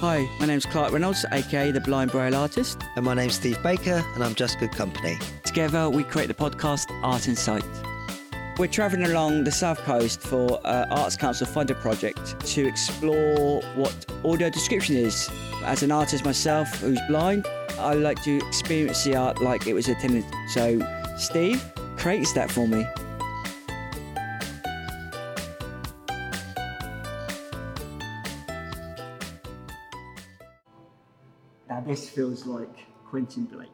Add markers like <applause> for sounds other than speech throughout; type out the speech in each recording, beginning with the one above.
Hi, my name's Clark Reynolds, aka the Blind Braille Artist. And my name's Steve Baker, and I'm Just Good Company. Together, we create the podcast Art in Sight. We're travelling along the south coast for uh, Arts Council Funded project to explore what audio description is. As an artist myself who's blind, I like to experience the art like it was attended. So, Steve creates that for me. This feels like Quentin Blake.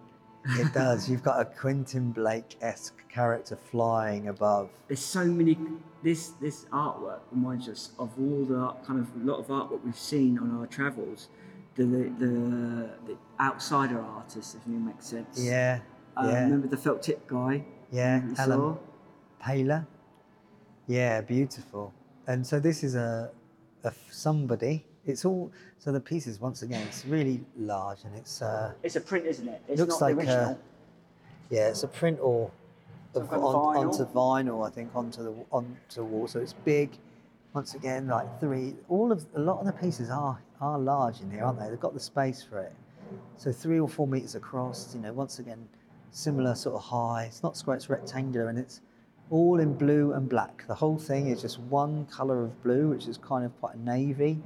It <laughs> does. You've got a Quentin Blake esque character flying above. There's so many. This this artwork reminds us of all the kind of a lot of artwork we've seen on our travels. The the, the, the outsider artists, if it makes sense. Yeah, Uh, yeah, Remember the felt tip guy? yeah. you Alan saw? Paler. Yeah, beautiful. And so this is a, a somebody. It's all so the pieces once again. It's really large and it's uh, It's a print, isn't it? It's looks not like uh, original. yeah, it's a print or of, kind of on, vinyl? onto vinyl. I think onto the onto the wall. So it's big. Once again, like three. All of a lot of the pieces are are large in here, aren't they? They've got the space for it. So three or four meters across. You know, once again, similar sort of high. It's not square. It's rectangular, and it's all in blue and black. The whole thing is just one color of blue, which is kind of quite a navy,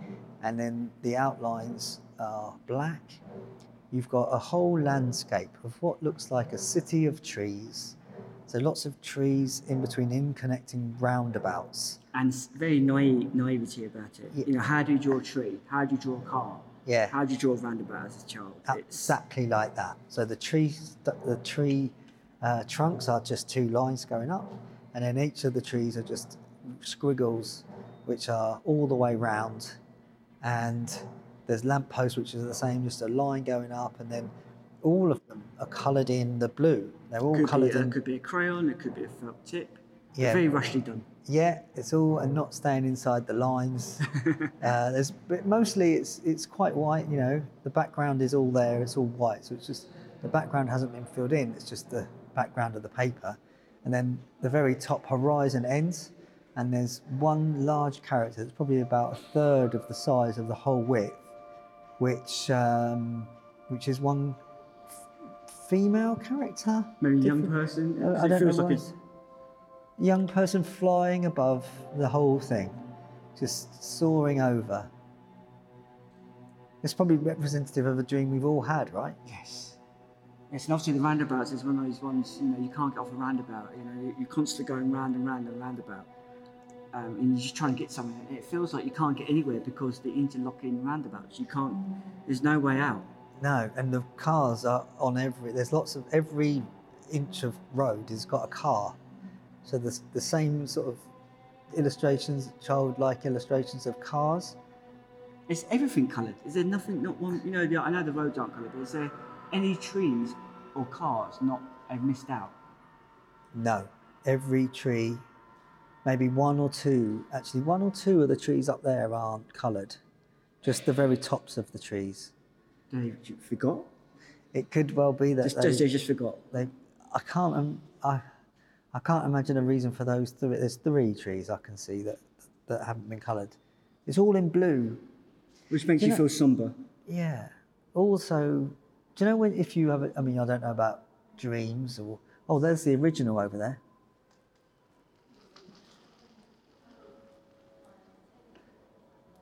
and then the outlines are black. You've got a whole landscape of what looks like a city of trees. So lots of trees in between, in connecting roundabouts. and very naive, naivety about it. Yeah. You know, how do you draw a tree? How do you draw a car? Yeah, How do you draw a roundabout as a child? It's, exactly like that. So the trees, the, the tree uh, trunks are just two lines going up, and then each of the trees are just squiggles, which are all the way round. And there's lampposts which are the same, just a line going up, and then all of them are coloured in the blue. They're all could be, coloured in. could be a crayon, it could be a felt tip. Yeah. Very rushly done. Yeah, it's all and not staying inside the lines. <laughs> uh, there's but mostly it's it's quite white. You know, the background is all there. It's all white, so it's just the background hasn't been filled in. It's just the background of the paper, and then the very top horizon ends, and there's one large character that's probably about a third of the size of the whole width, which um, which is one f- female character. Maybe a young person. Uh, It I don't feels know like why it's it's- young person flying above the whole thing, just soaring over. It's probably representative of a dream we've all had, right? Yes. Yes, and obviously the roundabouts is one of those ones, you know, you can't get off a roundabout. You know, you're constantly going round and round and roundabout. Um, and you're just trying to get somewhere. And it feels like you can't get anywhere because the interlocking roundabouts. You can't, there's no way out. No, and the cars are on every. There's lots of every inch of road has got a car, so there's the same sort of illustrations, childlike illustrations of cars. Is everything coloured? Is there nothing, not one, you know, the, I know the roads aren't coloured, but is there any trees or cars not have missed out? No, every tree, maybe one or two, actually, one or two of the trees up there aren't coloured, just the very tops of the trees. They forgot? It could well be that Just, they, just, they just forgot. they I can't, um, I, I can't imagine a reason for those three. There's three trees I can see that that haven't been coloured. It's all in blue. Which makes You you, know- feel somber. Yeah. Also, do you know when if you have? A, I mean, I don't know about dreams or. Oh, there's the original over there.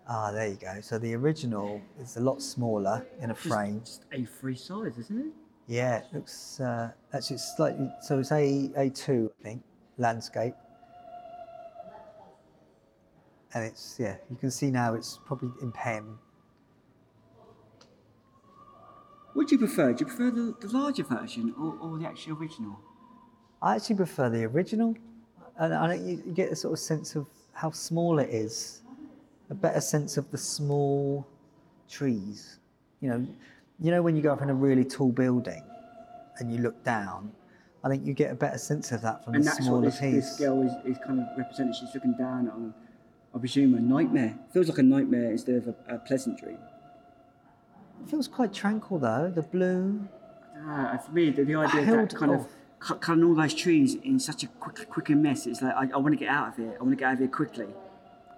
Ah, there you go. So the original is a lot smaller in a frame. Just A3 size, isn't it? Yeah, it looks uh, actually it's slightly. So it's A A two, I think, landscape. And it's yeah, you can see now it's probably in pen. What do you prefer? Do you prefer the, the larger version or, or the actual original? I actually prefer the original, and I you get a sort of sense of how small it is, a better sense of the small trees. You know, you know when you go up in a really tall building, and you look down. I think you get a better sense of that from And the that's what smaller this, this girl is, is kind of represented. She's looking down on, I presume, a nightmare. Feels like a nightmare instead of a, a pleasant dream. It feels quite tranquil though. The blue. Ah, for me, the, the idea of that kind of off. cut, cutting all those trees in such a quick, quicker mess, it's like, I, I want to get out of here. I want to get out of here quickly.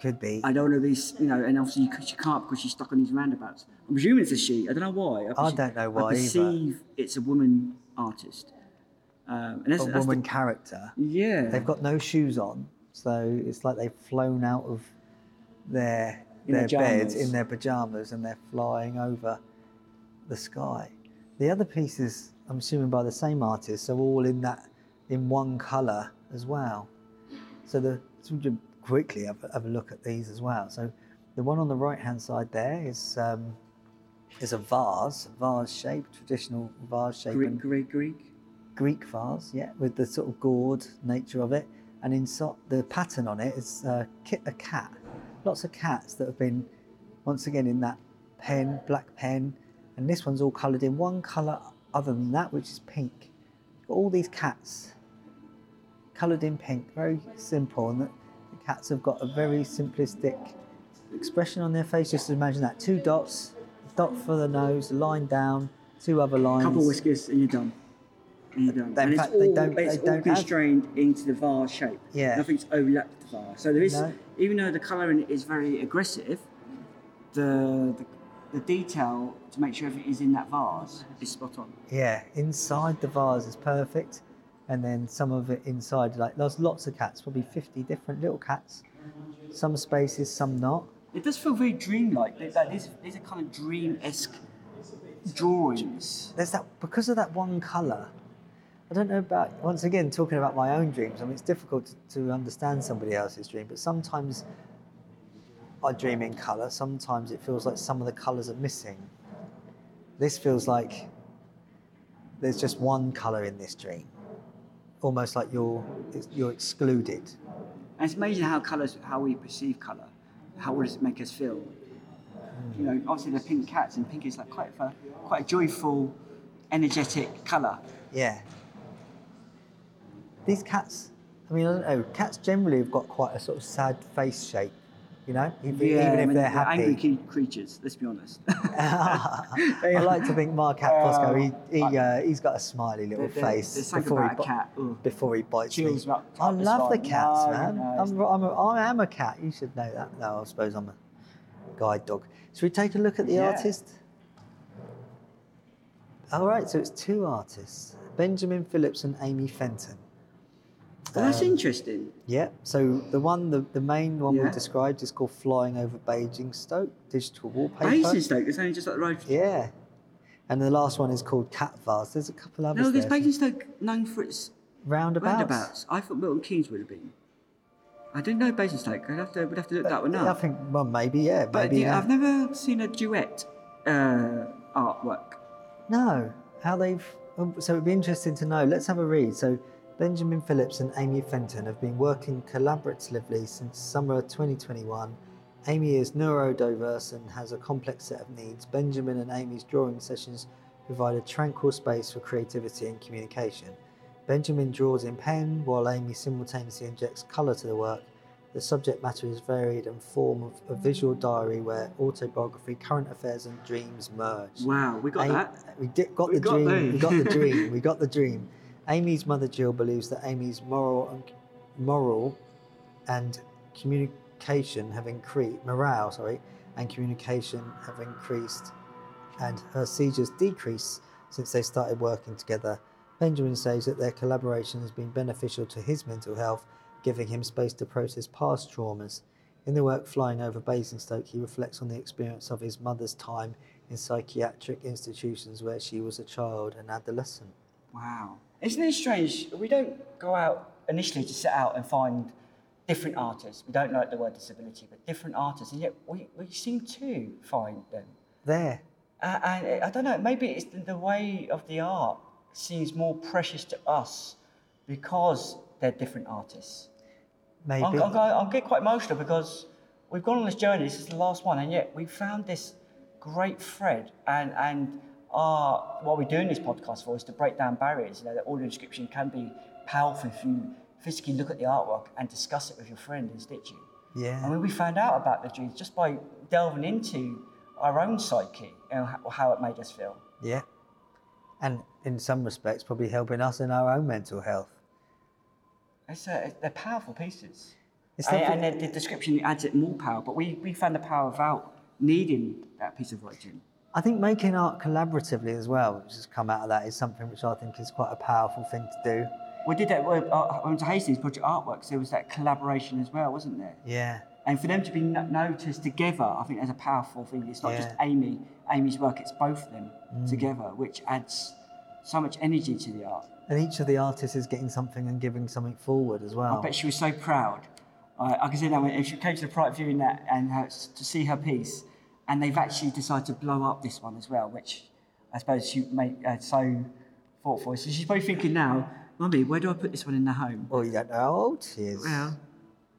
Could be. I don't know these, you know, and obviously you, she can't because she's stuck on these roundabouts. I'm assuming it's a she. I don't know why. I perceive- don't know I why either. perceive it's a woman artist. Um, and that's, a that's the- woman character. yeah. They've got no shoes on, so it's like they've flown out of their In their beds in their pajamas and they're flying over the sky. The other pieces, I'm assuming by the same artist, are all in that in one colour as well. So the so we can quickly have, a- have a look at these as well. So the one on the right hand side there is um, is a vase, vase shape, traditional vase shape. Greek, Greek, Greek. Greek vase, yeah, with the sort of gourd nature of it. And inside the pattern on it is uh, a cat. Lots of cats that have been, once again, in that pen, black pen. And this one's all coloured in one colour other than that, which is pink. All these cats coloured in pink, very simple. And cats have got a very simplistic expression on their face. Just imagine that two dots, dot for the nose, a line down, two other lines. Couple whiskers and you're done. And you're done. They- and fact, it's they all, don't- it's they all constrained into the vase shape. Yeah. Nothing's overlapped the vase. So there is, No. even though the colouring is very aggressive, the, the the detail to make sure everything is in that vase is spot on. Yeah, inside the vase is perfect, and then some of it inside, like there's lots of cats, probably 50 different little cats. Some spaces, some not. It does feel very dreamlike. Like, like these, these are kind of dream-esque drawings. There's that because of that one colour. I don't know about once again talking about my own dreams. I mean, it's difficult to, to understand somebody else's dream, but sometimes I dream in colour. Sometimes it feels like some of the colours are missing. This feels like there's just one colour in this dream, almost like you're you're excluded. And it's amazing how colours, how we perceive colour. How does it make us feel? You know, obviously they're pink cats, and pink is like quite a, quite a joyful, energetic colour. Yeah. These cats, I mean, I don't know, cats generally have got quite a sort of sad face shape, you know, even, even I if mean, they're angry happy. ke- creatures. Let's be honest. <laughs> <laughs> I like to think my cat Bosco, he, he, uh, he's got a smiley little there- face something before, he, about bi- cat, before he bites Chills me. I love the cats, No, man. no, I'm, I'm a, I am a cat. You should know that. No, I suppose I'm a guide dog. Should we take a look at the Yeah. artist? All right, so it's two artists, Benjamin Phillips and Amy Fenton. Well, that's Um, interesting. Yeah, so the one, the, the main one we described is called Flying Over Basingstoke, digital wallpaper. Basingstoke, it's only just up the road. Yeah. And the last one is called Cat Vase. There's a couple of others No, there's there. Basingstoke known for its Roundabouts. roundabouts. I thought Milton Keynes would have been. I didn't know Basingstoke. I'd have to, we'd have to look that one up. I think, well, maybe, yeah. But maybe, yeah, yeah. I've never seen a duet uh, artwork. No, how they've. um, So it'd be interesting to know. Let's have a read. So Benjamin Phillips and Amy Fenton have been working collaboratively since summer 2021. Amy is neurodiverse and has a complex set of needs. Benjamin and Amy's drawing sessions provide a tranquil space for creativity and communication. Benjamin draws in pen while Amy simultaneously injects colour to the work. The subject matter is varied and form of a visual diary where autobiography, current affairs, and dreams merge. Wow, we got that. We did, got We the got dream. the- We got the dream. <laughs> We got the dream. Amy's mother Jill believes that Amy's moral and moral and communication have increased. Morale, sorry, and communication have increased, and her seizures decreased since they started working together. Benjamin says that their collaboration has been beneficial to his mental health, giving him space to process past traumas. In the work Flying Over Basingstoke, he reflects on the experience of his mother's time in psychiatric institutions where she was a child and adolescent. Wow. Isn't it strange? We don't go out initially to set out and find different artists. We don't like the word disability, but different artists, and yet we, we seem to find them. There. Uh, and I don't know, maybe it's the, the way of the art seems more precious to us because they're different artists. Maybe. I'll, I'll, go, I'll get quite emotional because we've gone on this journey. This is the last one, and yet we found this great thread. And and our what we're doing this podcast for is to break down barriers. You know, that audio description can be powerful if you physically look at the artwork and discuss it with your friend in situ. Yeah. I mean, we found out about the dreams just by delving into our own psyche and how, it made us feel. Yeah. And in some respects, probably helping us in our own mental health. It's, uh, they're powerful pieces. It's And, and the, the description adds it more power, but we, we found the power without needing that piece of writing. I think making art collaboratively as well, which has come out of that, is something which I think is quite a powerful thing to do. We did that with, uh, on Hastings Project Artworks, there was that collaboration as well, wasn't there? Yeah. And for them to be no- noticed together, I think that's a powerful thing. It's not just Amy, Amy's work, it's both of them Mm. together, which adds so much energy to the art. And each of the artists is getting something and giving something forward as well. I bet she was so proud. I I can see that when if she came to the private viewing that and her, to see her piece, and they've actually decided to blow up this one as well, which I suppose she made uh, so thoughtful. So she's probably thinking now, Mummy, where do I put this one in the home? Well, you don't know how old she is. Well,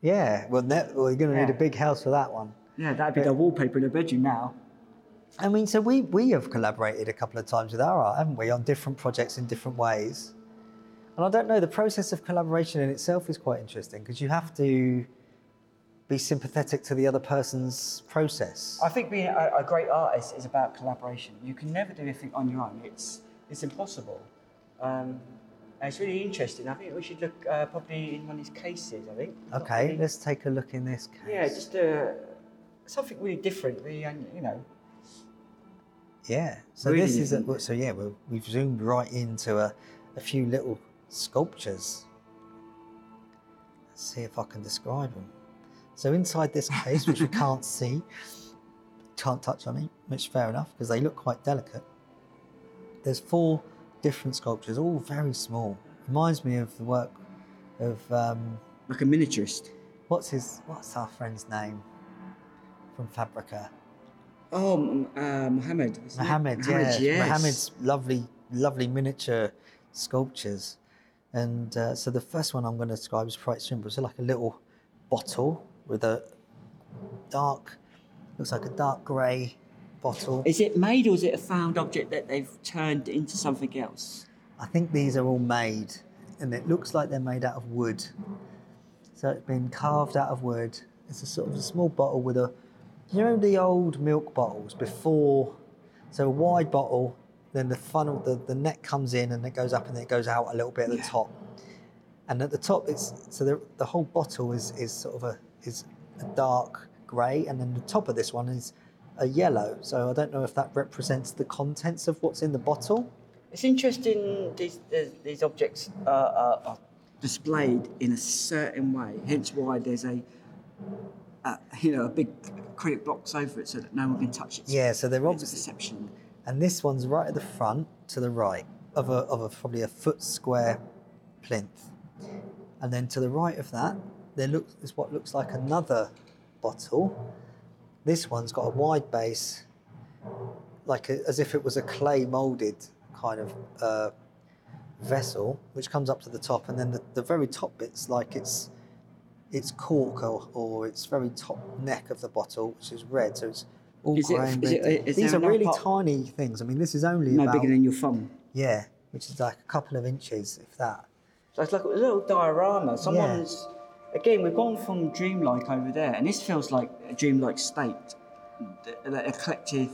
Yeah, well, ne- well you're going to need a big house for that one. yeah, that'd be the wallpaper in the bedroom now. I mean, so we, we have collaborated a couple of times with our art, haven't we, on different projects in different ways. And I don't know, the process of collaboration in itself is quite interesting because you have to be sympathetic to the other person's process. I think being a, a great artist is about collaboration. You can never do anything on your own. It's it's impossible. Um, and it's really interesting. I think we should look uh, probably in one of these cases. I think. Okay, really- let's take a look in this case. Yeah, just uh, something really different. Really, you know. Yeah. So Really this is a, so yeah, we we've zoomed right into a, a few little sculptures. Let's see if I can describe them. So inside this case, which we <laughs> can't see, can't touch on it, which is fair enough because they look quite delicate. There's four different sculptures, all very small. Reminds me of the work of um, Like a miniaturist. what's his what's our friend's name from Fabrica. Oh, uh, Mohammed. Mohammed, yeah. yes. Mohammed's lovely, lovely miniature sculptures. And uh, so the first one I'm going to describe is quite simple. It's like a little bottle with a dark, looks like a dark grey bottle. Is it made or is it a found object that they've turned into something else? I think these are all made, and it looks like they're made out of wood. So it's been carved out of wood. It's a sort of a small bottle with a, you know, the old milk bottles before, so a wide bottle, then the funnel, the, the neck comes in and it goes up and then it goes out a little bit at the top. And at the top, it's so the, the whole bottle is, is sort of a is a dark grey, and then the top of this one is a yellow. So I don't know if that represents the contents of what's in the bottle. It's interesting. These these, these objects are, are, are displayed in a certain way. Hence why there's a, a you know a big acrylic blocks over it so that no one can touch it. Yeah, so they're obviously perception. and this one's right at the front to the right of a, of a probably a foot square plinth and then to the right of that there looks is what looks like another bottle this one's got a wide base like a, as if it was a clay molded kind of uh, vessel which comes up to the top and then the, the very top bit's like it's it's cork or, or its very top neck of the bottle which is red so it's all Is it- grey and is it- red. is these are really part- tiny things i mean this is only No about bigger than your thumb. yeah which is like a couple of inches if that So it's like a little diorama. Someone's again. We've gone from dreamlike over there, and this feels like a dreamlike state, like a collective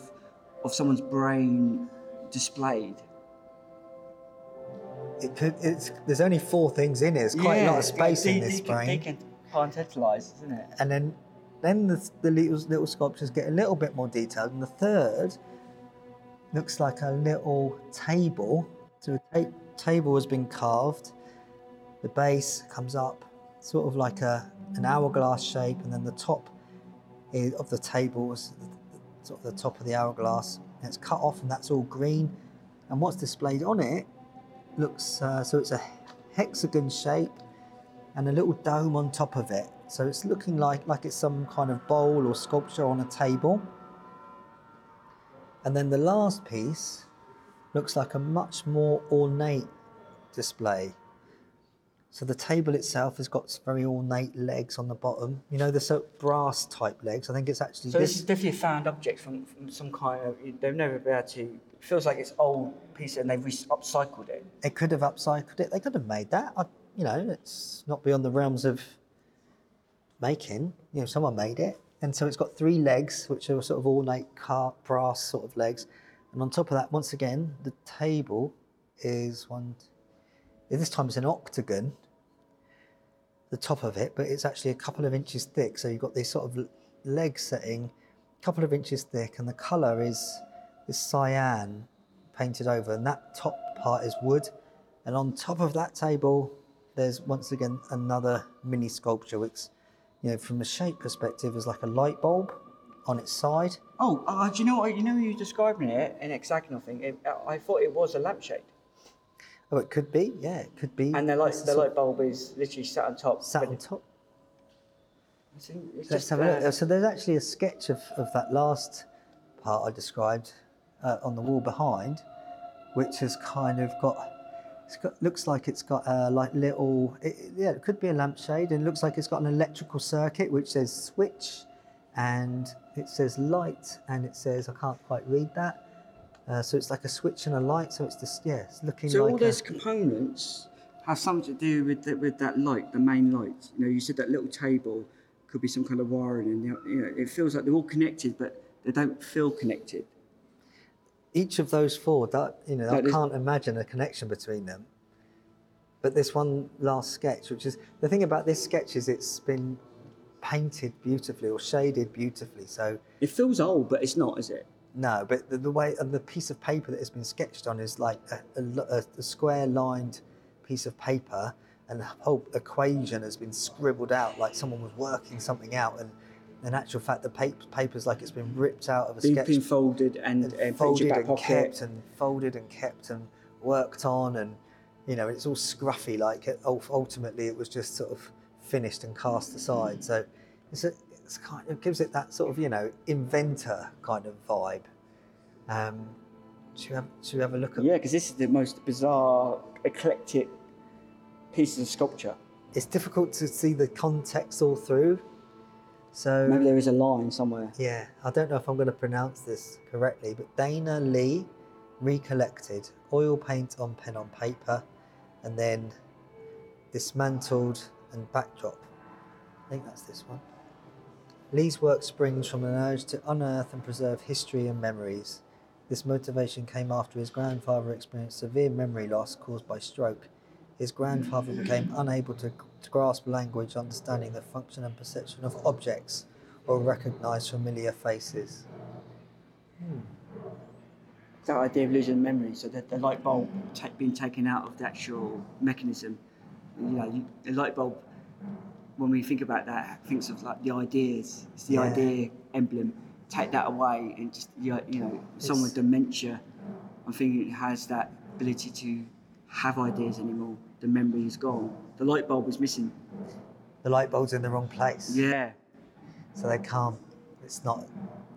of someone's brain displayed. it could it's there's only four things in it there's quite a lot of space in this brain They can isn't it? and then then the, the little, little sculptures get a little bit more detailed and the third looks like a little table so a ta- table has been carved the base comes up sort of like a an hourglass shape and then the top of the table is sort of the top of the hourglass and it's cut off and that's all green and what's displayed on it looks uh, so it's a hexagon shape and a little dome on top of it. So it's looking like like it's some kind of bowl or sculpture on a table. And then the last piece looks like a much more ornate display. So the table itself has got very ornate legs on the bottom. You know, the sort of brass type legs. I think it's actually So this this. is definitely a found object from, from some kind of. They've never been able to. It feels like it's old piece and they've re- upcycled it. They could have upcycled it. They could have made that. I, you know, it's not beyond the realms of making. You know, someone made it, and so it's got three legs, which are sort of ornate car, brass sort of legs, and on top of that, once again, the table is one. This time it's an octagon, the top of it, but it's actually a couple of inches thick. So you've got this sort of leg setting, a couple of inches thick, and the colour is this cyan painted over, and that top part is wood. And on top of that table, there's once again another mini sculpture, which, you know, from a shape perspective, is like a light bulb on its side. Oh, uh, do you know what? You know, you're describing it an hexagonal thing. It, I thought it was a lampshade, Oh, it could be, yeah, it could be. and the light, It's the sort light bulb is literally sat on top. sat on top. It's, it's Let's have a look. uh, So there's actually a sketch of, of that last part I described uh, on the wall behind, which has kind of got. It's got looks like it's got a like little. It, it- yeah, it could be a lampshade, and it looks like it's got an electrical circuit which says switch, and it says light, and it says I can't quite read that. Uh, so it's like a switch and a light. So it's just yeah, it's looking So like all a- those components have something to do with the, with that light, the main light. You know, you said that little table could be some kind of wiring, and you know, you know, it feels like they're all connected, but they don't feel connected. each of those four, that, you know, That I can't imagine a connection between them. But this one last sketch, which is the thing about this sketch, is it's been painted beautifully or shaded beautifully. So It feels old, but it's not, is it? No, but the, the way and the piece of paper that it's been sketched on is like a, a a, square lined piece of paper, and the whole equation has been scribbled out like someone was working something out. And in actual fact, the paper, paper's like it's been ripped out of a sketch being folded and, and uh, and folded and pocket. kept and folded and kept and worked on and you know it's all scruffy like it, ultimately it was just sort of finished and cast aside so it's a, kind of gives it that sort of you know inventor kind of vibe um should we have, should we have a look at Yeah, because this is the most bizarre, eclectic pieces of sculpture. it's difficult to see the context all through so Maybe there is a line somewhere. Yeah, I don't know if I'm going to pronounce this correctly, but Dana Lee recollected oil paint on pen on paper and then dismantled and backdrop. I think that's this one. Lee's work springs from an urge to unearth and preserve history and memories. This motivation came after his grandfather experienced severe memory loss caused by stroke. His grandfather became unable to, to grasp language, understanding the function and perception of objects or recognize familiar faces. Hmm. That idea of losing memory, so that the light bulb being taken out of the actual mechanism. You know, you, light bulb, when we think about that, thinks of like the ideas. It's the Yeah. idea emblem. Take that away, and just you know, you know someone with dementia, I think it has that ability to have ideas anymore. The memory is gone. The light bulb is missing. The light bulb's in the wrong place, Yeah. so they can't, it's not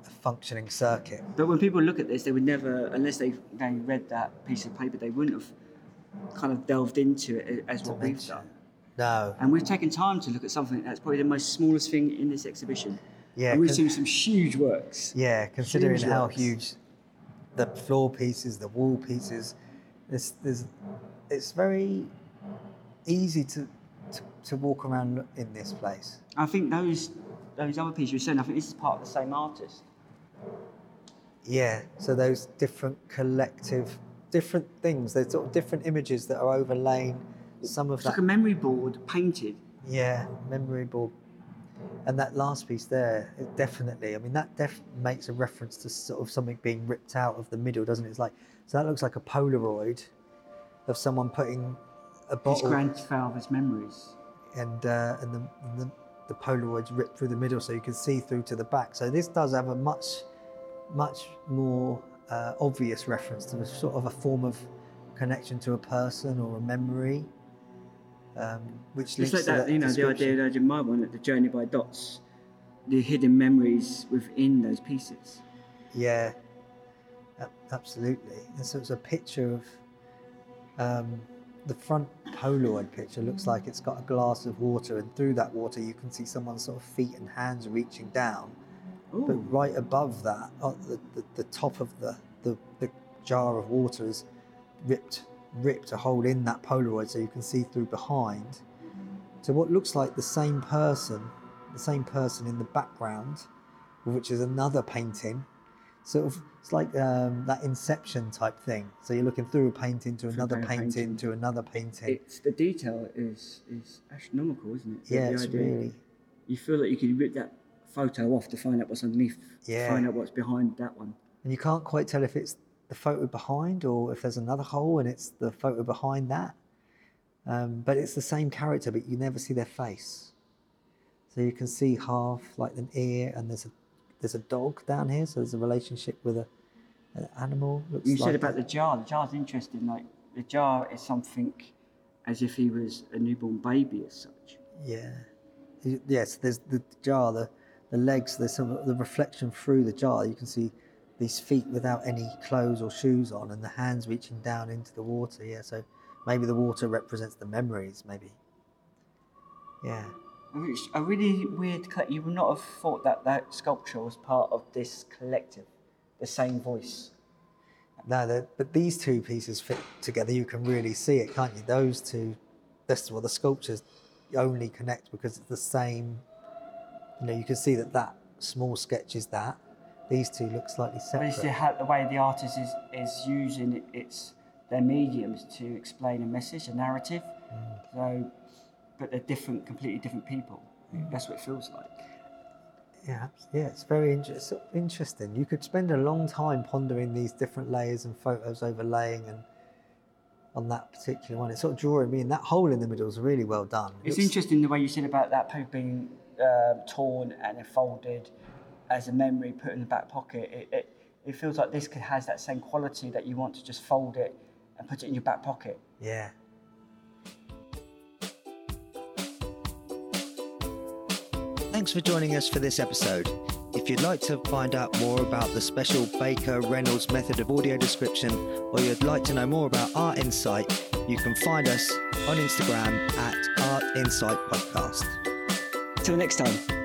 a functioning circuit. But when people look at this, they would never, unless they they read that piece of paper, they wouldn't have kind of delved into it as what we've done. No, And we've taken time to look at something that's probably the most smallest thing in this exhibition. yeah, and we've seen some huge works. yeah, considering huge how works. huge the floor pieces, the wall pieces, there's, there's, it's very easy to, to, to walk around in this place. I think those those other pieces you're saying, I think this is part of the same artist. Yeah, so those different collective, different things, there's sort of different images that are overlaying some of It's that. like a memory board painted. Yeah, memory board. And that last piece there, it definitely, I mean, that def makes a reference to sort of something being ripped out of the middle, doesn't it? It's like, so that looks like a Polaroid of someone putting a bottle. His grandfather's memories. and, uh, and, the, the, the Polaroid's ripped through the middle so you can see through to the back. So this does have a much, much more uh, obvious reference to a sort of a form of connection to a person or a memory. Um, which It's like to that, you know, the idea that in my one, the journey by dots, the hidden memories within those pieces. Yeah, absolutely. And so it's a picture of um, the front Polaroid picture looks like it's got a glass of water, and through that water you can see someone's sort of feet and hands reaching down. But right above that, on the, the, the top of the, the, the jar of water is ripped ripped a hole in that Polaroid so you can see through behind. So what looks like the same person, the same person in the background, which is another painting. sort of it's like um, that Inception type thing. So you're looking through a painting to another painting, painting. to another painting. It's the detail is is astronomical, isn't it? Yeah, the it's idea- really You feel like you could rip that photo off to find out what's underneath. Yeah. Find out what's behind that one. and you can't quite tell if it's the photo behind or if there's another hole and it's the photo behind that. Um, but it's the same character, but you never see their face. So you can see half like an ear, and there's a there's a dog down here, so there's a relationship with a an animal. Looks You like said about a- the jar. The jar's interesting. Like the jar is something as if he was a newborn baby as such. Yeah. Yes, there's the jar, the, the legs, there's some the reflection through the jar. You can see these feet without any clothes or shoes on, and the hands reaching down into the water. Yeah, so maybe the water represents the memories, maybe. Yeah. It's a really weird. colle- You would not have thought that that sculpture was part of this collective, the same voice. No, but these two pieces fit together. You can really see it, can't you? Those two, this well, the sculptures only connect because it's the same. You know, you can see that that small sketch is that. These two look slightly But it's separate. the, the way the artist is, is using its their mediums to explain a message, a narrative. So, but they're different, completely different people. That's what it feels like. Yeah, yeah, it's very it's sort of interesting. You could spend a long time pondering these different layers and photos overlaying and on that particular one. It's sort of drawing me in. That hole in the middle is really well done. It It's looks- interesting the way you said about that paper being um torn and then folded as a memory put in the back pocket. It, it, it feels like this could has that same quality that you want to just fold it and put it in your back pocket. Yeah. Thanks for joining us for this episode. If you'd like to find out more about the special Baker Reynolds method of audio description, or you'd like to know more about Art Insight, you can find us on Instagram at Art Insight Podcast. Till next time.